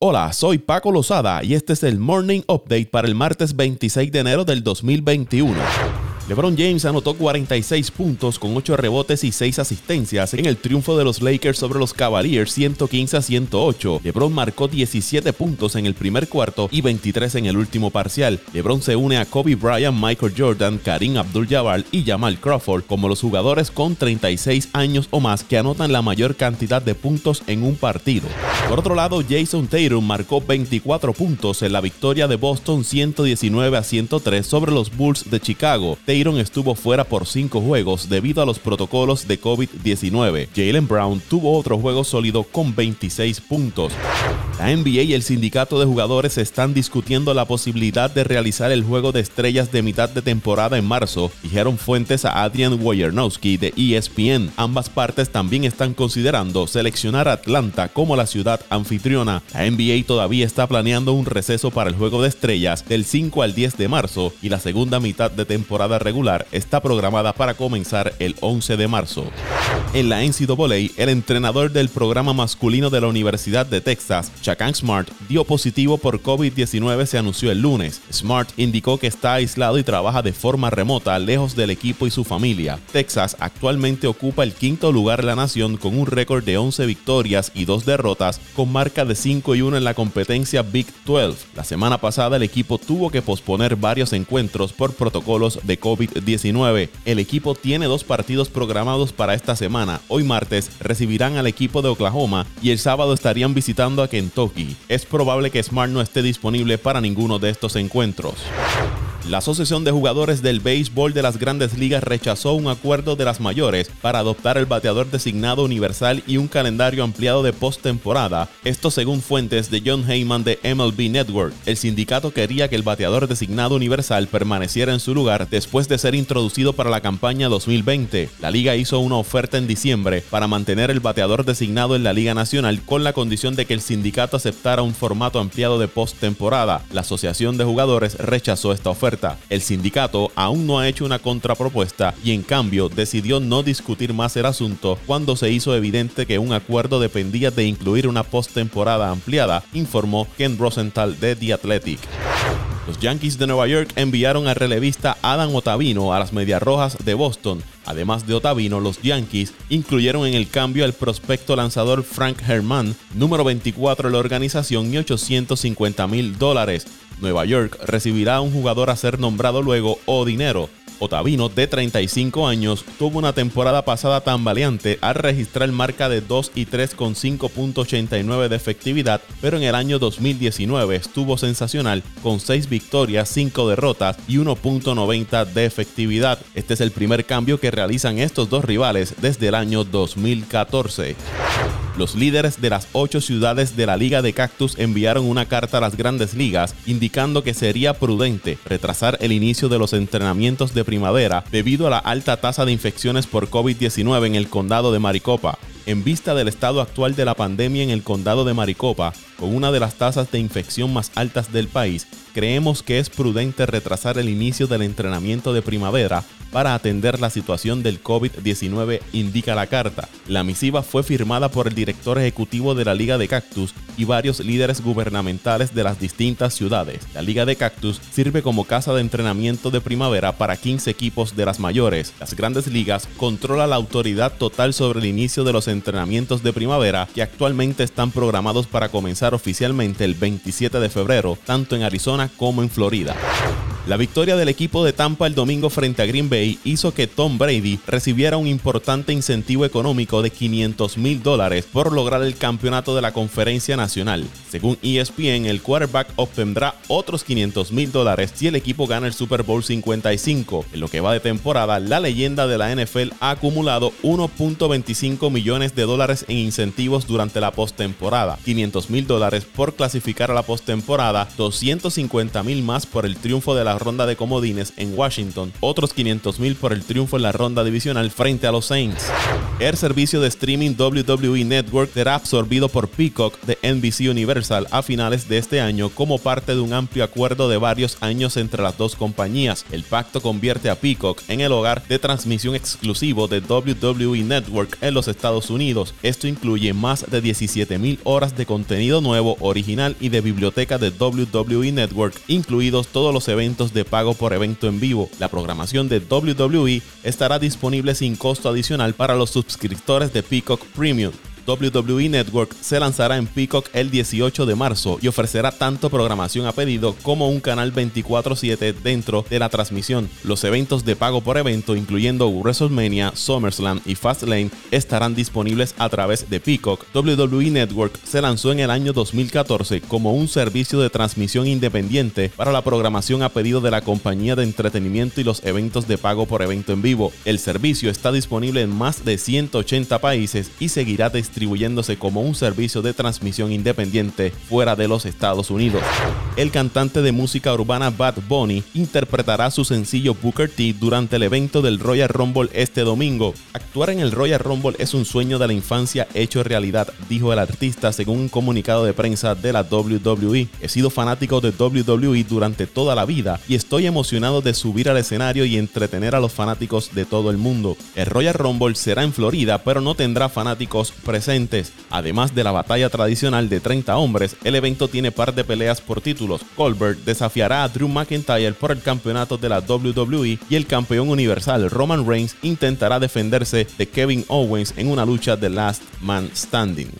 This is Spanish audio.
Hola, soy Paco Lozada y este es el Morning Update para el martes 26 de enero del 2021. LeBron James anotó 46 puntos con 8 rebotes y 6 asistencias en el triunfo de los Lakers sobre los Cavaliers 115 a 108. LeBron marcó 17 puntos en el primer cuarto y 23 en el último parcial. LeBron se une a Kobe Bryant, Michael Jordan, Karim Abdul-Jabbar y Jamal Crawford como los jugadores con 36 años o más que anotan la mayor cantidad de puntos en un partido. Por otro lado, Jason Tatum marcó 24 puntos en la victoria de Boston 119 a 103 sobre los Bulls de Chicago estuvo fuera por cinco juegos debido a los protocolos de COVID-19. Jalen Brown tuvo otro juego sólido con 26 puntos. La NBA y el sindicato de jugadores están discutiendo la posibilidad de realizar el juego de estrellas de mitad de temporada en marzo, dijeron fuentes a Adrian Wojnarowski de ESPN. Ambas partes también están considerando seleccionar a Atlanta como la ciudad anfitriona. La NBA todavía está planeando un receso para el juego de estrellas del 5 al 10 de marzo y la segunda mitad de temporada regular está programada para comenzar el 11 de marzo. En la NCAA, el entrenador del programa masculino de la Universidad de Texas, Chacan Smart, dio positivo por COVID-19 se anunció el lunes. Smart indicó que está aislado y trabaja de forma remota lejos del equipo y su familia. Texas actualmente ocupa el quinto lugar en la nación con un récord de 11 victorias y 2 derrotas, con marca de 5 y 1 en la competencia Big 12. La semana pasada el equipo tuvo que posponer varios encuentros por protocolos de COVID. COVID-19. El equipo tiene dos partidos programados para esta semana. Hoy martes recibirán al equipo de Oklahoma y el sábado estarían visitando a Kentucky. Es probable que Smart no esté disponible para ninguno de estos encuentros. La Asociación de Jugadores del Béisbol de las Grandes Ligas rechazó un acuerdo de las mayores para adoptar el bateador designado universal y un calendario ampliado de postemporada, esto según fuentes de John Heyman de MLB Network. El sindicato quería que el bateador designado universal permaneciera en su lugar después de ser introducido para la campaña 2020. La liga hizo una oferta en diciembre para mantener el bateador designado en la Liga Nacional con la condición de que el sindicato aceptara un formato ampliado de postemporada. La Asociación de Jugadores rechazó esta oferta. El sindicato aún no ha hecho una contrapropuesta y en cambio decidió no discutir más el asunto cuando se hizo evidente que un acuerdo dependía de incluir una postemporada ampliada, informó Ken Rosenthal de The Athletic. Los Yankees de Nueva York enviaron al relevista Adam Otavino a las Medias Rojas de Boston. Además de Otavino, los Yankees incluyeron en el cambio al prospecto lanzador Frank Herman, número 24 de la organización, y 850 mil dólares. Nueva York recibirá a un jugador a ser nombrado luego o dinero. Otavino, de 35 años, tuvo una temporada pasada tan valiente al registrar marca de 2 y 3 con 5.89 de efectividad, pero en el año 2019 estuvo sensacional con 6 victorias, 5 derrotas y 1.90 de efectividad. Este es el primer cambio que realizan estos dos rivales desde el año 2014. Los líderes de las ocho ciudades de la Liga de Cactus enviaron una carta a las grandes ligas indicando que sería prudente retrasar el inicio de los entrenamientos de primavera debido a la alta tasa de infecciones por COVID-19 en el condado de Maricopa. En vista del estado actual de la pandemia en el condado de Maricopa, con una de las tasas de infección más altas del país, creemos que es prudente retrasar el inicio del entrenamiento de primavera para atender la situación del COVID-19, indica la carta. La misiva fue firmada por el director ejecutivo de la Liga de Cactus y varios líderes gubernamentales de las distintas ciudades. La Liga de Cactus sirve como casa de entrenamiento de primavera para 15 equipos de las mayores. Las grandes ligas controla la autoridad total sobre el inicio de los entrenamientos de primavera que actualmente están programados para comenzar oficialmente el 27 de febrero, tanto en Arizona como en Florida. La victoria del equipo de Tampa el domingo frente a Green Bay hizo que Tom Brady recibiera un importante incentivo económico de 500 mil dólares por lograr el campeonato de la conferencia nacional. Según ESPN, el quarterback obtendrá otros 500 mil dólares si el equipo gana el Super Bowl 55. En lo que va de temporada, la leyenda de la NFL ha acumulado 1.25 millones de dólares en incentivos durante la postemporada, 500 mil dólares por clasificar a la postemporada, 250 mil más por el triunfo de la ronda de comodines en Washington, otros 500 mil por el triunfo en la ronda divisional frente a los Saints. El servicio de streaming WWE Network será absorbido por Peacock de NBC Universal a finales de este año como parte de un amplio acuerdo de varios años entre las dos compañías. El pacto convierte a Peacock en el hogar de transmisión exclusivo de WWE Network en los Estados Unidos. Esto incluye más de 17.000 horas de contenido nuevo, original y de biblioteca de WWE Network, incluidos todos los eventos de pago por evento en vivo. La programación de WWE estará disponible sin costo adicional para los suscriptores de Peacock Premium. WWE Network se lanzará en Peacock el 18 de marzo y ofrecerá tanto programación a pedido como un canal 24/7 dentro de la transmisión. Los eventos de pago por evento, incluyendo WrestleMania, SummerSlam y Fastlane, estarán disponibles a través de Peacock. WWE Network se lanzó en el año 2014 como un servicio de transmisión independiente para la programación a pedido de la compañía de entretenimiento y los eventos de pago por evento en vivo. El servicio está disponible en más de 180 países y seguirá distribuyendo distribuyéndose como un servicio de transmisión independiente fuera de los Estados Unidos. El cantante de música urbana Bad Bunny interpretará su sencillo Booker T durante el evento del Royal Rumble este domingo. Actuar en el Royal Rumble es un sueño de la infancia hecho realidad, dijo el artista según un comunicado de prensa de la WWE. He sido fanático de WWE durante toda la vida y estoy emocionado de subir al escenario y entretener a los fanáticos de todo el mundo. El Royal Rumble será en Florida, pero no tendrá fanáticos presentes Además de la batalla tradicional de 30 hombres, el evento tiene par de peleas por títulos. Goldberg desafiará a Drew McIntyre por el campeonato de la WWE y el campeón universal Roman Reigns intentará defenderse de Kevin Owens en una lucha de Last Man Standing.